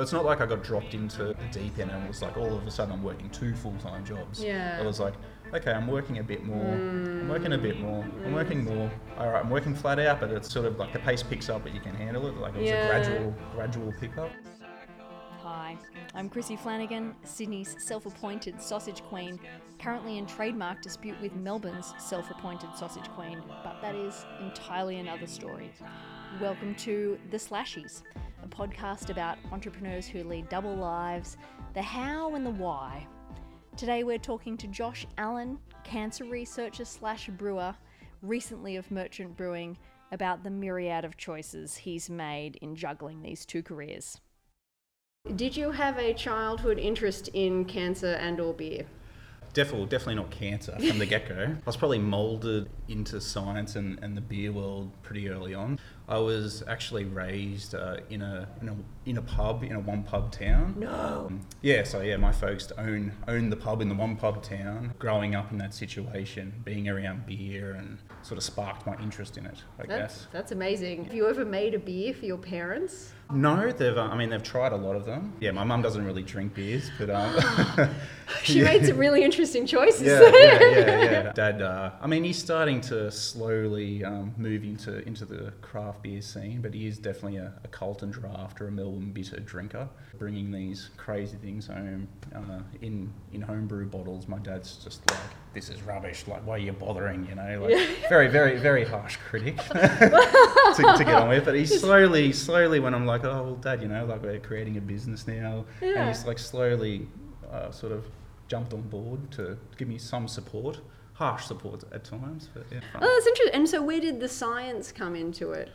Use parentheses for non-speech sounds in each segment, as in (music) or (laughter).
So it's not like I got dropped into the deep end and it was like all of a sudden I'm working two full time jobs. Yeah. It was like, okay, I'm working a bit more. I'm working a bit mm. more. I'm working more. All right, I'm working flat out, but it's sort of like the pace picks up, but you can handle it. Like it was Yeah. a gradual, gradual pickup. Hi, I'm Chrissy Flanagan, Sydney's self appointed sausage queen, currently in trademark dispute with Melbourne's self appointed sausage queen, but that is entirely another story. Welcome to The Slashies, a podcast about entrepreneurs who lead double lives, the how and the why. Today we're talking to Josh Allen, cancer researcher slash brewer, recently of Merchant Brewing, about the myriad of choices he's made in juggling these two careers. Did you have a childhood interest in cancer and or beer? Definitely, definitely not cancer from the get go. I was probably molded into science and, and the beer world pretty early on. I was actually raised uh, in, a, in a in a pub in a one pub town. No. Yeah, so yeah, my folks own own the pub in the one pub town. Growing up in that situation, being around beer and sort of sparked my interest in it. I That's guess. that's amazing. Have you ever made a beer for your parents? No, they've. Uh, I mean, they've tried a lot of them. Yeah, my mum doesn't really drink beers, but um, (laughs) She Yeah. made some really interesting choices. yeah, yeah, yeah, yeah. (laughs) Dad, uh, I mean, he's starting to slowly um, move into into the craft beer scene, but he is definitely a, a Carlton Draught or a Melbourne bitter drinker. Bringing these crazy things home uh, in in homebrew bottles, my dad's just like, "This is rubbish. Like, why are you bothering?" You know, like very, very, very harsh critic (laughs) (laughs) to, to get on with. But he slowly, slowly, when I'm like, "Oh, well, Dad, you know, like we're creating a business now," Yeah. and he's like slowly, uh, sort of jumped on board to give me some support, harsh support at times. But yeah. Oh, that's interesting. And so, where did the science come into it?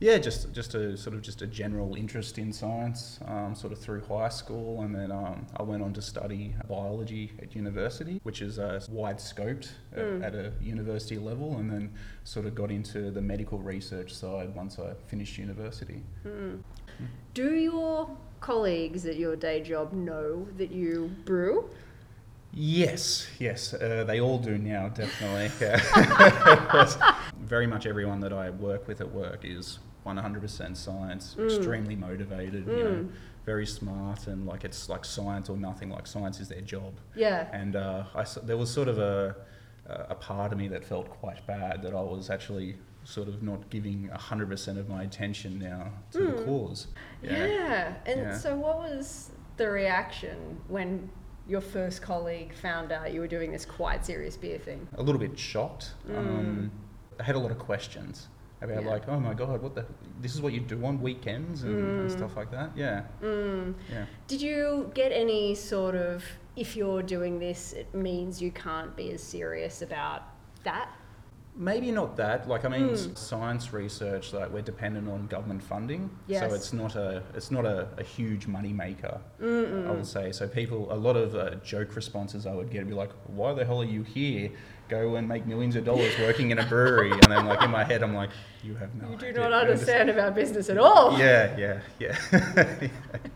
Yeah, just just a sort of just a general interest in science, um, sort of through high school, and then um, I went on to study biology at university, which is uh, wide scoped at, Mm. at a university level, and then sort of got into the medical research side once I finished university. Do your colleagues at your day job know that you brew? Yes, yes, uh, they all do now, definitely. Yeah. (laughs) (laughs) Very much everyone that I work with at work is 100% science, extremely motivated, you know, very smart, and like it's like science or nothing. Like science is their job. Yeah. And uh, I there was sort of a a part of me that felt quite bad that I was actually sort of not giving 100% of my attention now to the cause. Yeah. And Yeah. so, what was the reaction when your first colleague found out you were doing this quite serious beer thing? a little bit shocked. Um, I had a lot of questions about Yeah. like, oh my god, what the? This is what you do on weekends and, and stuff like that. Yeah, Mm. yeah. Did you get any sort of, if you're doing this, it means you can't be as serious about that? Maybe not that. Like I mean, s- science research, like we're dependent on government funding, Yes. so it's not a it's not a, a huge money maker. I would say. So people, a lot of uh, joke responses I would get would be like, "Why the hell are you here? Go and make millions of dollars working in a brewery." and then like in my head, I'm like, "You have no. You do idea. not understand about business at all. Yeah, yeah, yeah.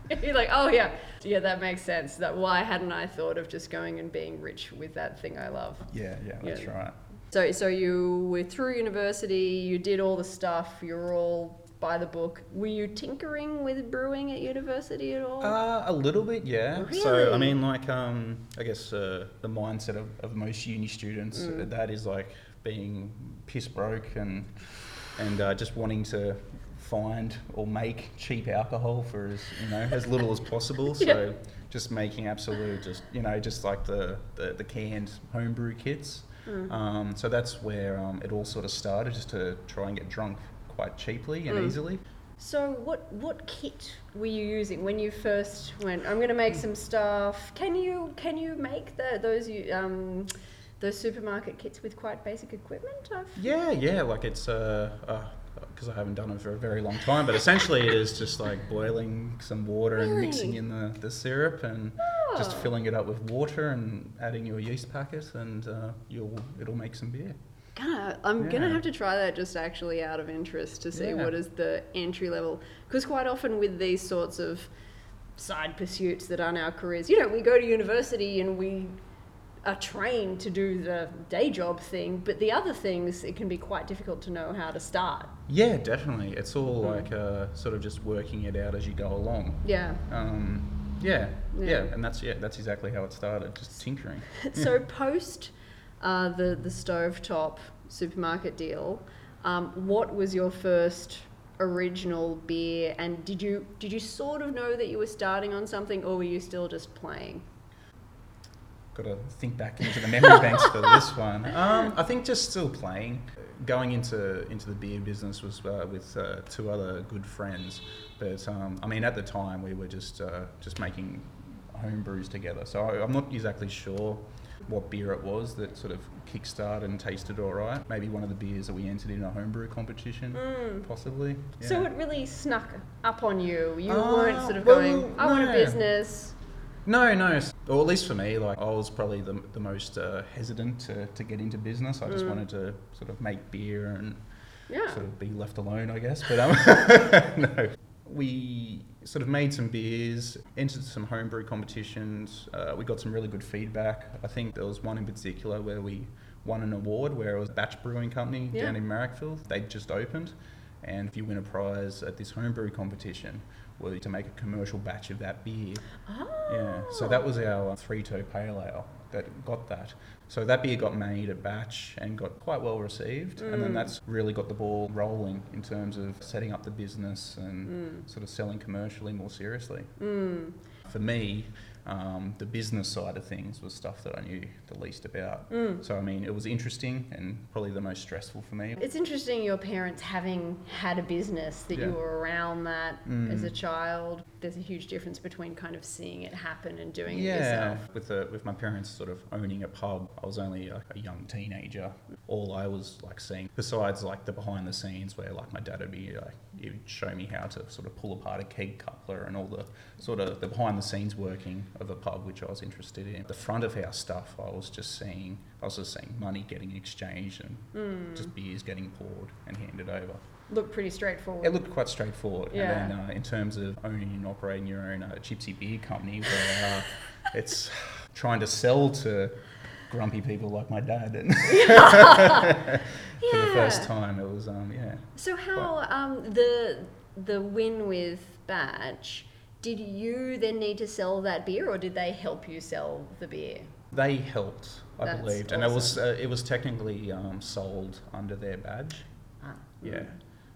(laughs) You're like, oh yeah, yeah, that makes sense. That why hadn't I thought of just going and being rich with that thing I love? yeah, yeah, that's Yeah. right. So, so you were through university, you did all the stuff, you were all by the book. Were you tinkering with brewing at university at all? Uh, a little bit, yeah. So I mean, like, um, I guess uh, the mindset of, of most uni students Mm. uh, that is like being piss broke and and uh, just wanting to find or make cheap alcohol for as you know as little as possible. (laughs) So Yeah. just making absolute, just you know, just like the the, the canned homebrew kits. Mm. Um, so that's where um, it all sort of started, just to try and get drunk quite cheaply and Mm. easily. So what what kit were you using when you first went? I'm going to make some stuff. Can you can you make the those you um those supermarket kits with quite basic equipment? I've, Yeah, yeah, like it's uh, because I haven't done it for a very long time, but essentially it is just like boiling some water and mixing in the, the syrup and just Oh. filling it up with water and adding your yeast packet and uh, you'll it'll make some beer. Gonna, I'm gonna have to try that just actually out of interest to see Yeah. what is the entry level. Because quite often with these sorts of side pursuits that aren't our careers, you know, we go to university and we are trained to do the day job thing, but the other things it can be quite difficult to know how to start. Yeah, definitely. It's all Mm. like uh, sort of just working it out as you go along. Yeah. Um, yeah, Yeah. yeah, and that's yeah, that's exactly how it started, just tinkering. (laughs) so post uh, the the stovetop supermarket deal, um, what was your first original beer, and did you did you sort of know that you were starting on something, or were you still just playing? Got to think back into the memory banks for this one. Um, I think just still playing. Going into into the beer business was uh, with uh, two other good friends, but um, I mean at the time we were just uh, just making home brews together. So I, I'm not exactly sure what beer it was that sort of kickstarted and tasted all right. Maybe one of the beers that we entered in a homebrew competition, Mm. possibly. So it really snuck up on you. You Uh, weren't sort of well, going, "I want a business." No, no. Or at least for me, like I was probably the, the most uh, hesitant to, to get into business. I just Mm. wanted to sort of make beer and Yeah. sort of be left alone, I guess. But um, (laughs) no, we sort of made some beers, entered some homebrew competitions. Uh, we got some really good feedback. I think there was one in particular where we won an award where it was a batch brewing company Yeah. down in Marrickville. They'd just opened, and if you win a prize at this homebrew competition, were to make a commercial batch of that beer. Oh. Yeah, so that was our three toe pale ale that got that. So that beer got made a batch and got quite well received, and then Mm. that's really got the ball rolling in terms of setting up the business and Mm. sort of selling commercially more seriously. Mm. For me, um, the business side of things was stuff that I knew the least about. Mm. So I mean, it was interesting and probably the most stressful for me. It's interesting your parents having had a business that you were around that Mm. as a child. There's a huge difference between kind of seeing it happen and doing it yourself. with the, with my parents sort of owning a pub, I was only a, a young teenager. All I was like seeing, besides like the behind the scenes, where like my dad would be like, he would show me how to sort of pull apart a keg coupler and all the sort of the behind the scenes working of a pub, which I was interested in. The front of house stuff, I was just seeing, I was just seeing money getting exchanged and Mm. just beers getting poured and handed over. Looked pretty straightforward. It looked quite straightforward. Yeah. And then uh, in terms of owning and operating your own uh, gypsy beer company, where uh, (laughs) it's trying to sell to grumpy people like my dad, and (laughs) (laughs) for the first time, it was um, yeah. So how um, the the win with Batch? Did you then need to sell that beer, or did they help you sell the beer? They helped, I That's believed, and it was uh, it was technically um, sold under their badge. Ah, Yeah.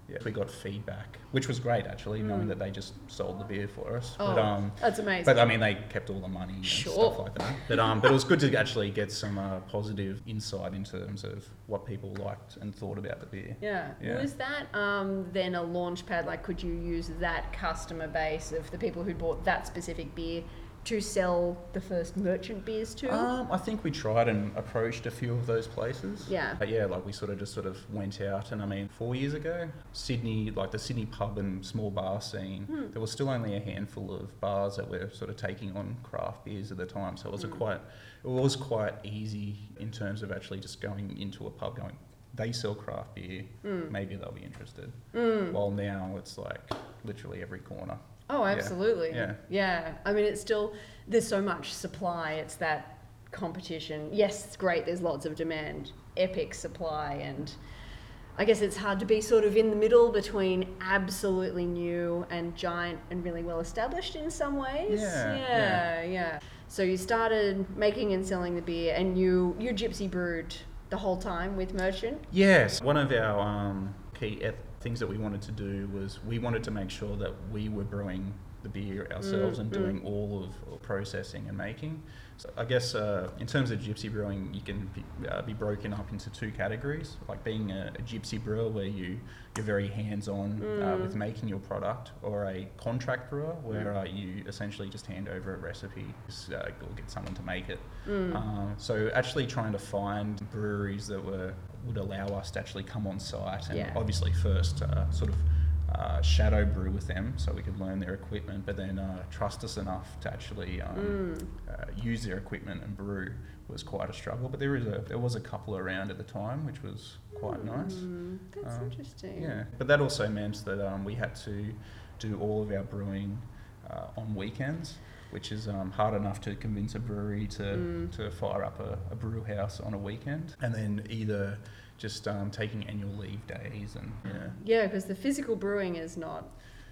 Mm. Yeah, we got feedback, which was great actually, knowing Mm. that they just sold the beer for us. Oh, But um, that's amazing. But I mean, they kept all the money and Sure. stuff like that. But um, but it was good to actually get some uh, positive insight in terms of what people liked and thought about the beer. Yeah. Yeah. Was that um, then a launch pad? Like, could you use that customer base of the people who bought that specific beer to sell the first merchant beers to? Um, I think we tried and approached a few of those places. Yeah. But yeah, like we sort of just sort of went out, and I mean, four years ago, Sydney, like the Sydney pub and small bar scene, Hmm. there was still only a handful of bars that were sort of taking on craft beers at the time. So it was a Mm. quite, it was quite easy in terms of actually just going into a pub, going, they sell craft beer, Mm. maybe they'll be interested. Mm. While now it's like literally every corner. Oh, absolutely. Yeah. Yeah. I mean, it's still, there's so much supply. It's that competition. Yes, it's great. There's lots of demand, epic supply. And I guess it's hard to be sort of in the middle between absolutely new and giant and really well established in some ways. Yeah, Yeah. Yeah. So you started making and selling the beer and you, you gypsy brewed the whole time with Merchant. Yes, one of our um, key eth- things that we wanted to do was we wanted to make sure that we were brewing the beer ourselves Mm, and mm. doing all of processing and making. So I guess uh, in terms of gypsy brewing, you can be, uh, be broken up into two categories, like being a, a gypsy brewer where you you're very hands-on uh, Mm. with making your product, or a contract brewer where uh, you essentially just hand over a recipe uh, or get someone to make it. Mm. Um, so actually trying to find breweries that were would allow us to actually come on site and Yeah. obviously first uh, sort of uh, shadow brew with them so we could learn their equipment, but then uh, trust us enough to actually um, Mm. uh, use their equipment and brew was quite a struggle. But there is a there was a couple around at the time, which was quite nice. Mm, That's Um, interesting. Yeah, but that also meant that um, we had to do all of our brewing uh, on weekends. Which is um, hard enough to convince a brewery to, Mm. to fire up a, a brew house on a weekend. And then either just um, taking annual leave days and yeah. Yeah, because the physical brewing is not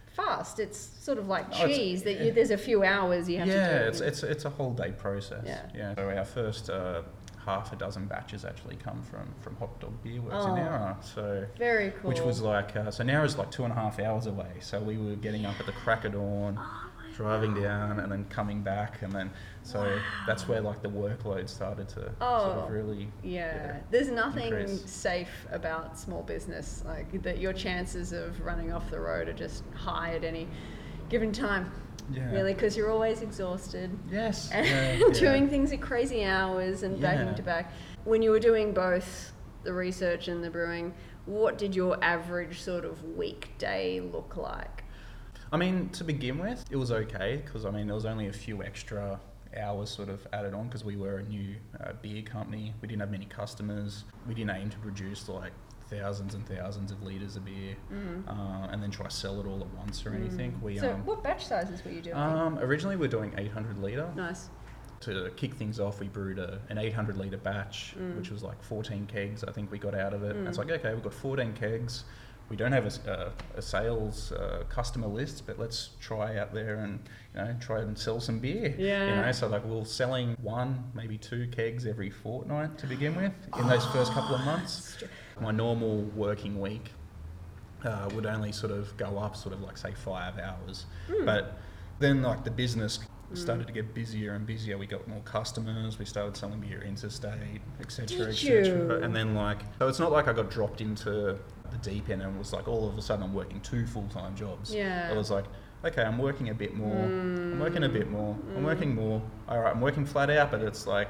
fast. It's sort of like Oh, cheese that you, there's a few hours you have yeah, to do. it it's, it's it's a whole day process. Yeah. yeah. So our first uh, half a dozen batches actually come from from Hop Dog Beer Works in Oh. Nowra. So very cool. which was like uh, so Nowra's like two and a half hours away. So we were getting up at the crack of dawn, Oh driving down, and then coming back, and then so that's where like the workload started to sort Oh. of really. Yeah, Yeah. there's nothing Increase. safe about small business. Like that, your chances of running off the road are just high at any given time. Yeah. Really, because you're always exhausted Yes. (laughs) and yeah, (laughs) doing things at crazy hours and backing Yeah. to back. When you were doing both the research and the brewing, what did your average sort of weekday look like? I mean, to begin with, it was okay because I mean there was only a few extra hours sort of added on because we were a new uh, beer company. We didn't have many customers. We didn't aim to produce like thousands and thousands of liters of beer uh, and then try to sell it all at once or anything. We Mm. so, um, what batch sizes were you doing? um, originally we are doing 800 liter. nice. To kick things off, we brewed a, an 800 litre batch, Mm. which was like 14 kegs, I think we got out of it. And it's like, okay, we've got 14 kegs. We don't have a sales uh, customer list, but let's try out there and you know try and sell some beer. Yeah. You know, so like we're selling one, maybe two kegs every fortnight to begin with in those first couple of months. My normal working week uh, would only sort of go up, sort of like say five hours. Hmm. But then like the business started to get busier and busier. We got more customers. We started selling beer interstate, etc., etc. And then like so, it's not like I got dropped into the deep end and it was like all of a sudden I'm working two full time jobs. Yeah. It was like. Okay, I'm working a bit more. I'm working a bit more. I'm Mm. working more. All right, I'm working flat out, but it's like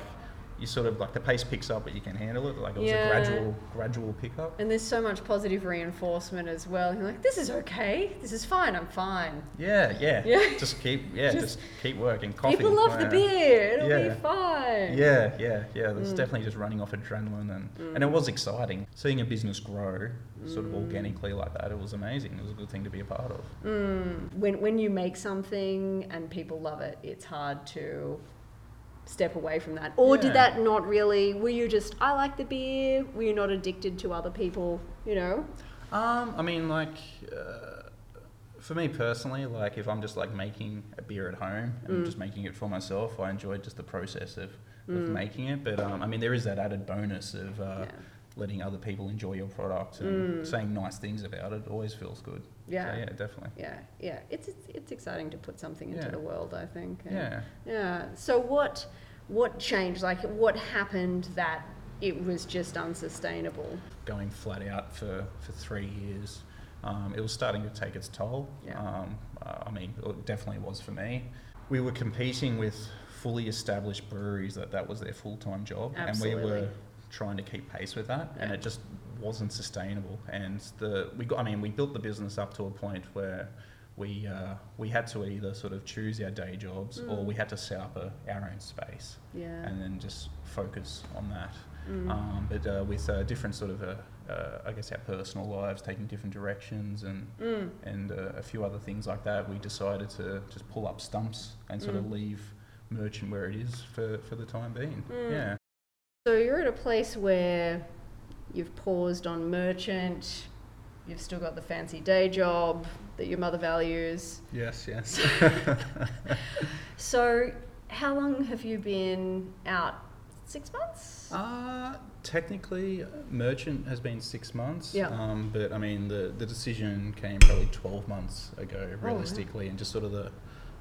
you sort of like the pace picks up, but you can handle it. Like it was Yeah. a gradual, gradual pickup. And there's so much positive reinforcement as well. You're like, this is okay. This is fine. I'm fine. Yeah, yeah. (laughs) Yeah. Just keep, yeah, Just- just, keep working. Coffee. People love the beer. It'll Yeah. be fine. Yeah, yeah, yeah. That's Mm. definitely just running off adrenaline, and and it was exciting seeing a business grow sort of Mm. organically like that. It was amazing. It was a good thing to be a part of. Mm. When when you make something and people love it, it's hard to step away from that. Or did that not really? Were you just I like the beer? Were you not addicted to other people? You know? Um, I mean, like, uh, for me personally, like if I'm just like making a beer at home and Mm. just making it for myself, I enjoy just the process of, of Mm. making it. But um, I mean, there is that added bonus of uh, Yeah. Letting other people enjoy your product and Mm. saying nice things about it. Always feels good. Yeah. So, yeah, definitely. Yeah, yeah. It's it's, it's exciting to put something into Yeah. the world. I think. and- Yeah. Yeah. So what what changed? Like what happened that it was just unsustainable? going flat out for, for three years, um, it was starting to take its toll. Yeah. Um, uh, I mean, it definitely was for me. We were competing with fully established breweries that that was their full time job, and we were trying to keep pace with that, and it just wasn't sustainable. And the we got, I mean, we built the business up to a point where. We, uh, we had to either sort of choose our day jobs or Mm. we had to set up a, our own space Yeah. and then just focus on that. Mm. Um, but uh, with uh, different sort of, uh, uh, I guess, our personal lives taking different directions and Mm. and uh, a few other things like that, we decided to just pull up stumps and sort of Mm. leave merchant where it is for, for the time being. Mm. Yeah. So you're at a place where you've paused on merchant, you've still got the fancy day job that your mother values. Yes. Yes. (laughs) So how long have you been out? Six months? uh, technically, merchant has been six months. Yeah. Um, but I mean, the the decision came probably twelve months ago, wow. realistically, and just sort of the.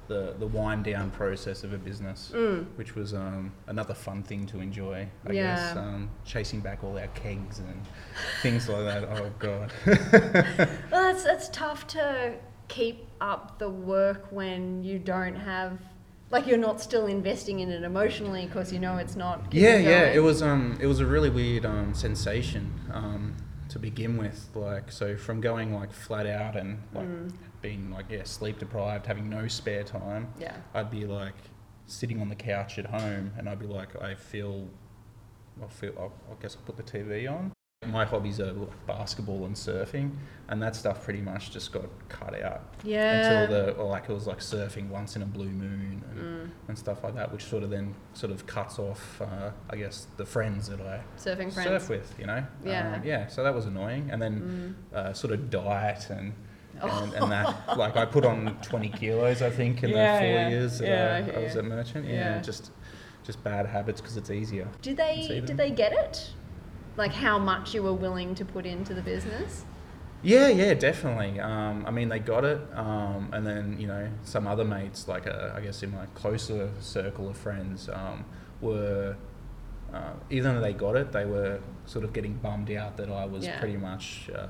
The, the wind down process of a business. Mm. which was um, another fun thing to enjoy. I guess um, chasing back all our kegs and (laughs) things like that. Oh god. (laughs) Well, it's, it's tough to keep up the work when you don't have, like, you're not still investing in it emotionally because you know it's not. yeah, yeah. It was um, it was a really weird um, sensation um, to begin with. Like so, from going like flat out and like Mm. Being like yeah sleep deprived, having no spare time. Yeah. I'd be like sitting on the couch at home, and I'd be like, I feel, I feel, I I guess I'll put the TV on. My hobbies are like basketball and surfing, and that stuff pretty much just got cut out Yeah. until the or like it was like surfing once in a blue moon and, Mm. and stuff like that, which sort of then sort of cuts off, uh, I guess, the friends that I Surfing friends. surf with, you know. Yeah. Um, yeah. So that was annoying, and then Mm. uh, sort of diet and. And, and that, like, I put on 20 kilos, I think, in Yeah, the four yeah. years that Yeah, I I, was at Merchant. Yeah, Yeah. just, just bad habits because it's easier. Did they did they get it? Like how much you were willing to put into the business? Yeah, yeah, definitely. Um, I mean, they got it, um, and then you know some other mates, like uh, I guess in my closer circle of friends, um, were uh, even though they got it, they were sort of getting bummed out that I was pretty much uh,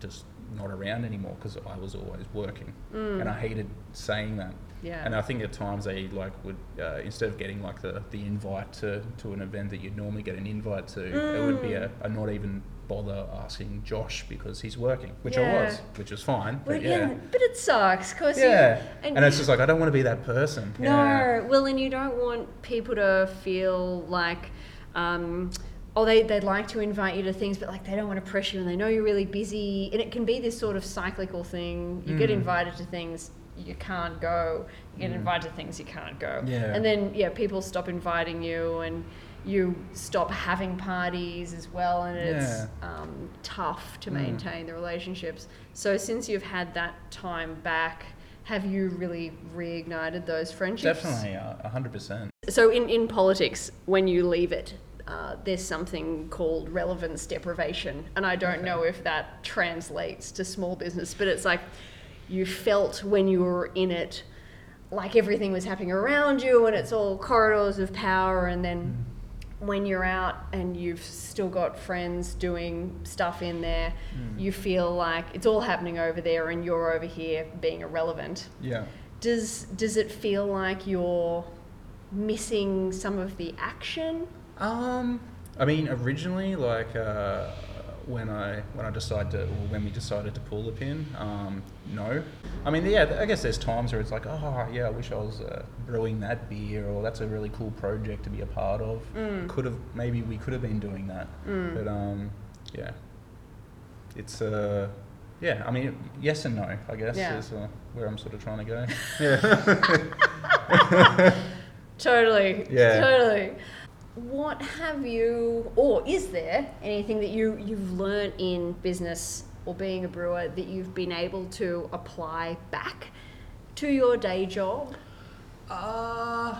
just not around anymore because I was always working, Mm. and I hated saying that. Yeah. And I think at times they like would uh, instead of getting like the, the invite to, to an event that you'd normally get an invite to, it would be Mm. a, a not even bother asking Josh because he's working, which Yeah. I was, which was fine. Well, But yeah. yeah, but it sucks because yeah. you And, it's just like I don't want to be that person. no. Yeah. Well, and you don't want people to feel like. Um, Oh, they, they'd like to invite you to things, but like they don't want to pressure you and they know you're really busy. And it can be this sort of cyclical thing. You get Mm. invited to things, you can't go. You get Mm. invited to things, you can't go. Yeah. And then, yeah, people stop inviting you and you stop having parties as well. And it's um, tough to Mm. maintain the relationships. So, since you've had that time back, have you really reignited those friendships? Definitely, uh, hundred percent. So in, in politics, when you leave it, uh, there's something called relevance deprivation, and I don't Okay. know if that translates to small business, but it's like you felt when you were in it, like everything was happening around you, and it's all corridors of power, and then when you're out and you've still got friends doing stuff in there, Mm. you feel like it's all happening over there, and you're over here being irrelevant Yeah. does does it feel like you're missing some of the action? Um, I mean, originally, like uh, when I when I decided to, or when we decided to pull the pin, um, no. I mean, yeah, I guess there's times where it's like, oh, yeah, I wish I was uh, brewing that beer, or that's a really cool project to be a part of. Mm. Could have maybe we could have been doing that, Mm. but um, yeah, it's uh. Yeah, I mean, yes and no, I guess, Yeah. is uh, where I'm sort of trying to go. yeah. (laughs) Totally. Yeah. Totally. What have you, or is there anything that you you've learned in business or being a brewer that you've been able to apply back to your day job? Uh,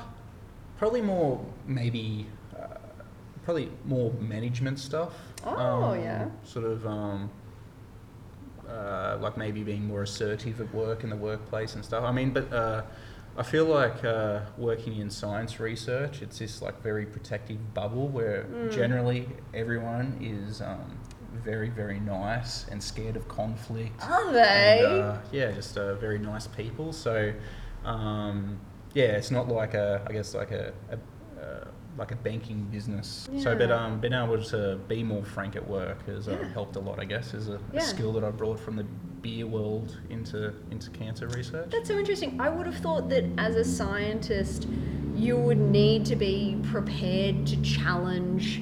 probably more maybe uh, probably more management stuff. Oh, yeah. Sort of um, uh, like maybe being more assertive at work in the workplace and stuff. I mean, but uh, I feel like uh, working in science research, it's this like very protective bubble where Mm. generally everyone is. Um, very, very nice and scared of conflict. Are they? And, uh, yeah, just uh, very nice people. So, um, yeah, it's not like a, I guess like a, a uh, like a banking business. So, but um, being able to be more frank at work has uh, Yeah. helped a lot. I guess is a, Yeah. a skill that I brought from the beer world into into cancer research. That's so interesting. I would have thought that as a scientist, you would need to be prepared to challenge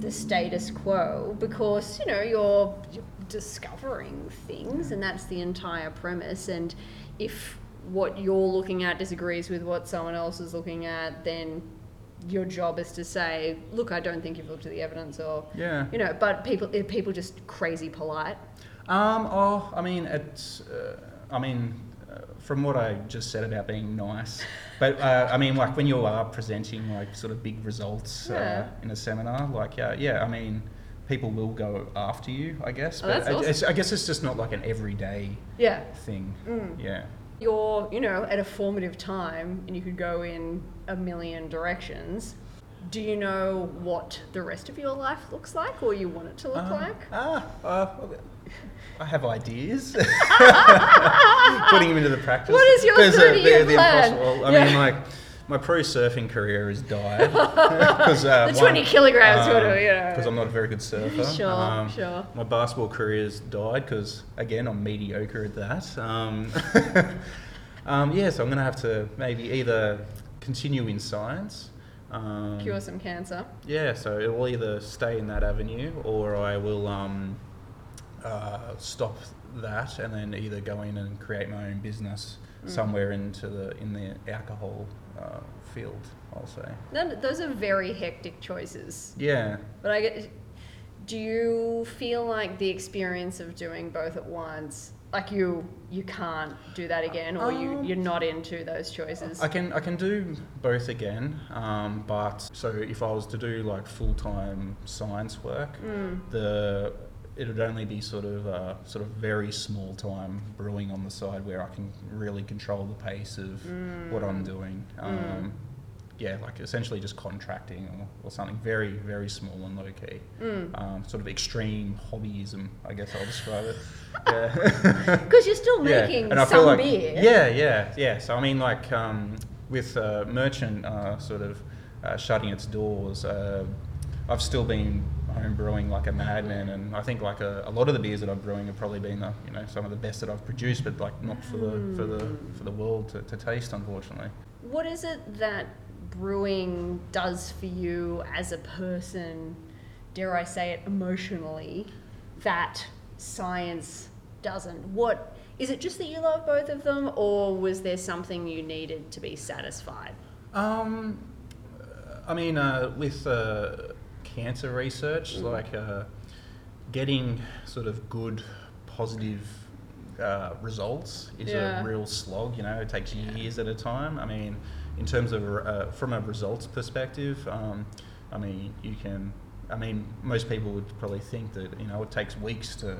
the status quo because you know you're, you're discovering things, and that's the entire premise. And if what you're looking at disagrees with what someone else is looking at, then your job is to say, "Look, I don't think you've looked at the evidence," or Yeah. you know. But people, if people just crazy polite. Um, oh, I mean, it's, uh, I mean, uh, from what I just said about being nice, (laughs) but uh, I mean, like when you are presenting like sort of big results Yeah. uh, in a seminar, like yeah, yeah, I mean, people will go after you, I guess. Oh, But that's I, awesome. it's, I guess it's just not like an everyday Yeah. thing. Mm. Yeah. You're, you know, at a formative time and you could go in a million directions. Do you know what the rest of your life looks like or you want it to look Um, like? Ah, uh, I have ideas. (laughs) Putting them into the practice. What is your There's 30-year the- the plan? impossible- I Yeah. mean, like, my pro surfing career has died. (laughs) 'Cause, uh, The 20 kilograms would have, you know. Because I'm not a very good surfer. (laughs) Sure, Um, sure. My basketball career's died because, again, I'm mediocre at that. Um, (laughs) um, yeah, so I'm going to have to maybe either continue in science Um, Cure some cancer. Yeah, so it will either stay in that avenue or I will um, uh, stop that and then either go in and create my own business Mm. somewhere into the in the alcohol uh, field. I'll say. None, those are very hectic choices. Yeah. But I get. Do you feel like the experience of doing both at once, like you you can't do that again, or you Um, you're not into those choices? I can I can do both again, um, but so if I was to do like full time science work, Mm. the it would only be sort of uh, sort of very small time brewing on the side where I can really control the pace of what I'm doing. Um, Yeah, like essentially just contracting or, or something very very small and low key. Mm. Um, sort of extreme hobbyism, I guess I'll describe it. (laughs) Yeah. (laughs) Because you're still making some like, beer. Yeah, yeah, yeah. So I mean, like um, with uh, merchant uh, sort of uh, shutting its doors, uh, I've still been home brewing like a madman, and I think like a, a lot of the beers that I'm brewing have probably been the you know some of the best that I've produced, but like not for the for the for the world to, to taste, unfortunately. What is it that brewing does for you as a person, dare I say it, emotionally, that science doesn't? What is it just that you love both of them, or was there something you needed to be satisfied? Um, I mean, uh, with uh, cancer research, Mm. like uh, getting sort of good, positive uh, results is Yeah. a real slog. You know, it takes years at a time. I mean, in terms of uh, from a results perspective, um, I mean, you can. I mean, most people would probably think that you know it takes weeks to.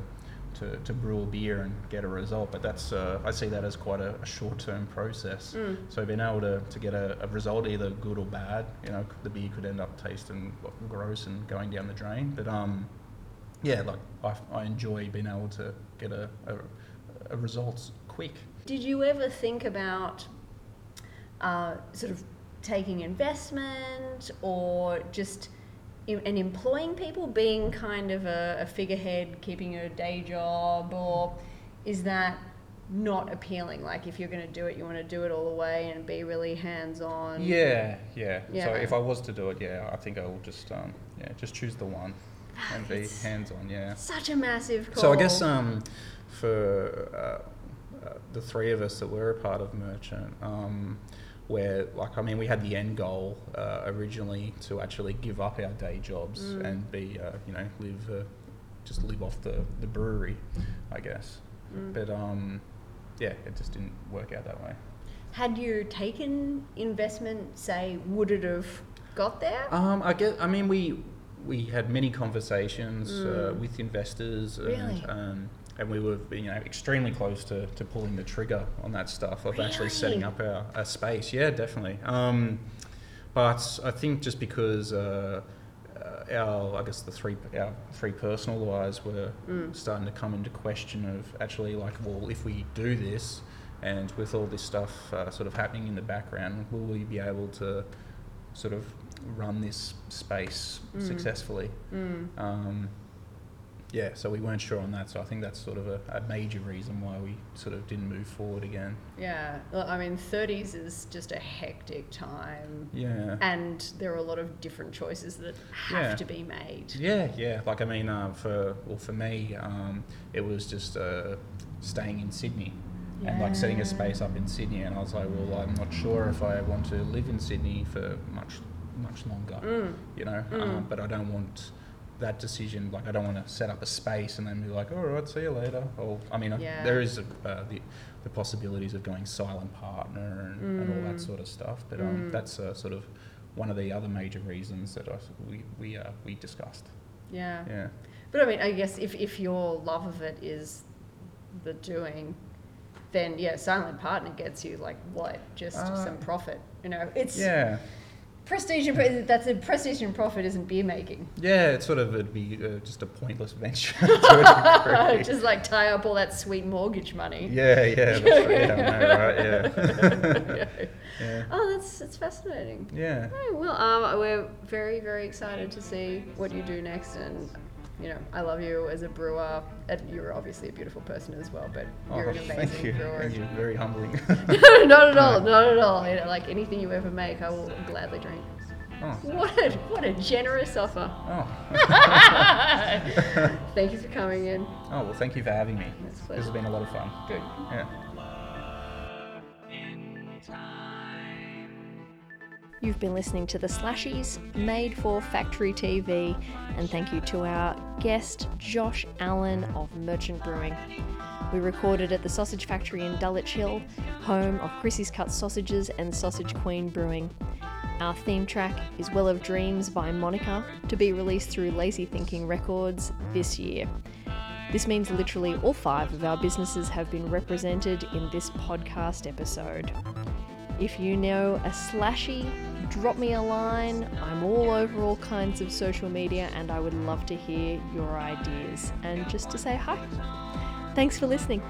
To, to brew a beer and get a result, but that's uh, I see that as quite a, a short-term process. Mm. So being able to, to get a, a result, either good or bad, you know, the beer could end up tasting gross and going down the drain. But um, yeah, like I, I enjoy being able to get a, a, a result quick. Did you ever think about uh, sort of taking investment or just and employing people, being kind of a, a figurehead, keeping a day job, or is that not appealing? Like if you're going to do it, you want to do it all the way and be really hands on. Yeah, yeah, Yeah. So if I was to do it, yeah, I think I will just um, yeah, just choose the one and be It's hands-on. Yeah. Such a massive call. So I guess um, for uh, uh, the three of us that were a part of Merchant, um, where like I mean we had the end goal uh, originally to actually give up our day jobs Mm. and be uh, you know live uh, just live off the, the brewery, I guess. Mm. But um, yeah, it just didn't work out that way. Had you taken investment, say, would it have got there? Um, I guess I mean we we had many conversations uh, Mm. with investors Really? and um, and we were you know extremely close to, to pulling the trigger on that stuff of actually setting up our, our space. Yeah, definitely. Um, but I think just because uh, uh, our I guess the three our three personal lives were Mm. starting to come into question of actually like well if we do this and with all this stuff uh, sort of happening in the background will we be able to sort of run this space Mm. successfully Mm. um, yeah so we weren't sure on that so I think that's sort of a, a major reason why we sort of didn't move forward again Yeah, well, I mean, 30s is just a hectic time. yeah And there are a lot of different choices that have Yeah. to be made. Yeah, yeah. Like I mean, uh, for well, for me, um, it was just uh, staying in Sydney and like setting a space up in Sydney. And I was like, well, I'm not sure if I want to live in Sydney for much much longer. Mm. You know, Mm. um, but I don't want that decision. Like I don't want to set up a space and then be like, all right, see you later. Or I mean, Yeah. there is uh, the the possibilities of going silent partner and, and all that Mm. sort of stuff. But um, Mm. that's uh, sort of one of the other major reasons that I, we we uh, we discussed. Yeah. Yeah. But I mean, I guess if, if your love of it is the doing, then yeah, silent partner gets you like what? Just Uh, some profit. You know, it's Yeah. Prestige and that's a prestige and profit isn't beer making. Yeah, it's sort of it'd be uh, just a pointless venture to a degree. just like tie up all that sweet mortgage money. Yeah, yeah, that's right. Yeah, know, right? Yeah. (laughs) (laughs) Yeah. yeah. Oh, that's that's fascinating. Yeah. Oh, well, um, we're very, very excited to see what you do next. And, you know, I love you as a brewer. And you're obviously a beautiful person as well, but oh, you're an Oh, amazing thank you. brewer. Thank you. Very humbling. (laughs) (laughs) not at all, not at all. You know, like anything you ever make, I will gladly drink. Oh. What a, what a generous offer. Oh. (laughs) Thank you for coming in. oh, well, thank you for having me. It's This has been a lot of fun. Good. Yeah. You've been listening to The Slashies, made for Factory TV, and thank you to our guest, Josh Allen of Merchant Brewing. We recorded at the Sausage Factory in Dulwich Hill, home of Chrissy's Cut Sausages and Sausage Queen Brewing. Our theme track is Well of Dreams by Monica, to be released through Lazy Thinking Records this year. This means literally all five of our businesses have been represented in this podcast episode. If you know a slashy, drop me a line. I'm all over all kinds of social media and I would love to hear your ideas and just to say hi. Thanks for listening.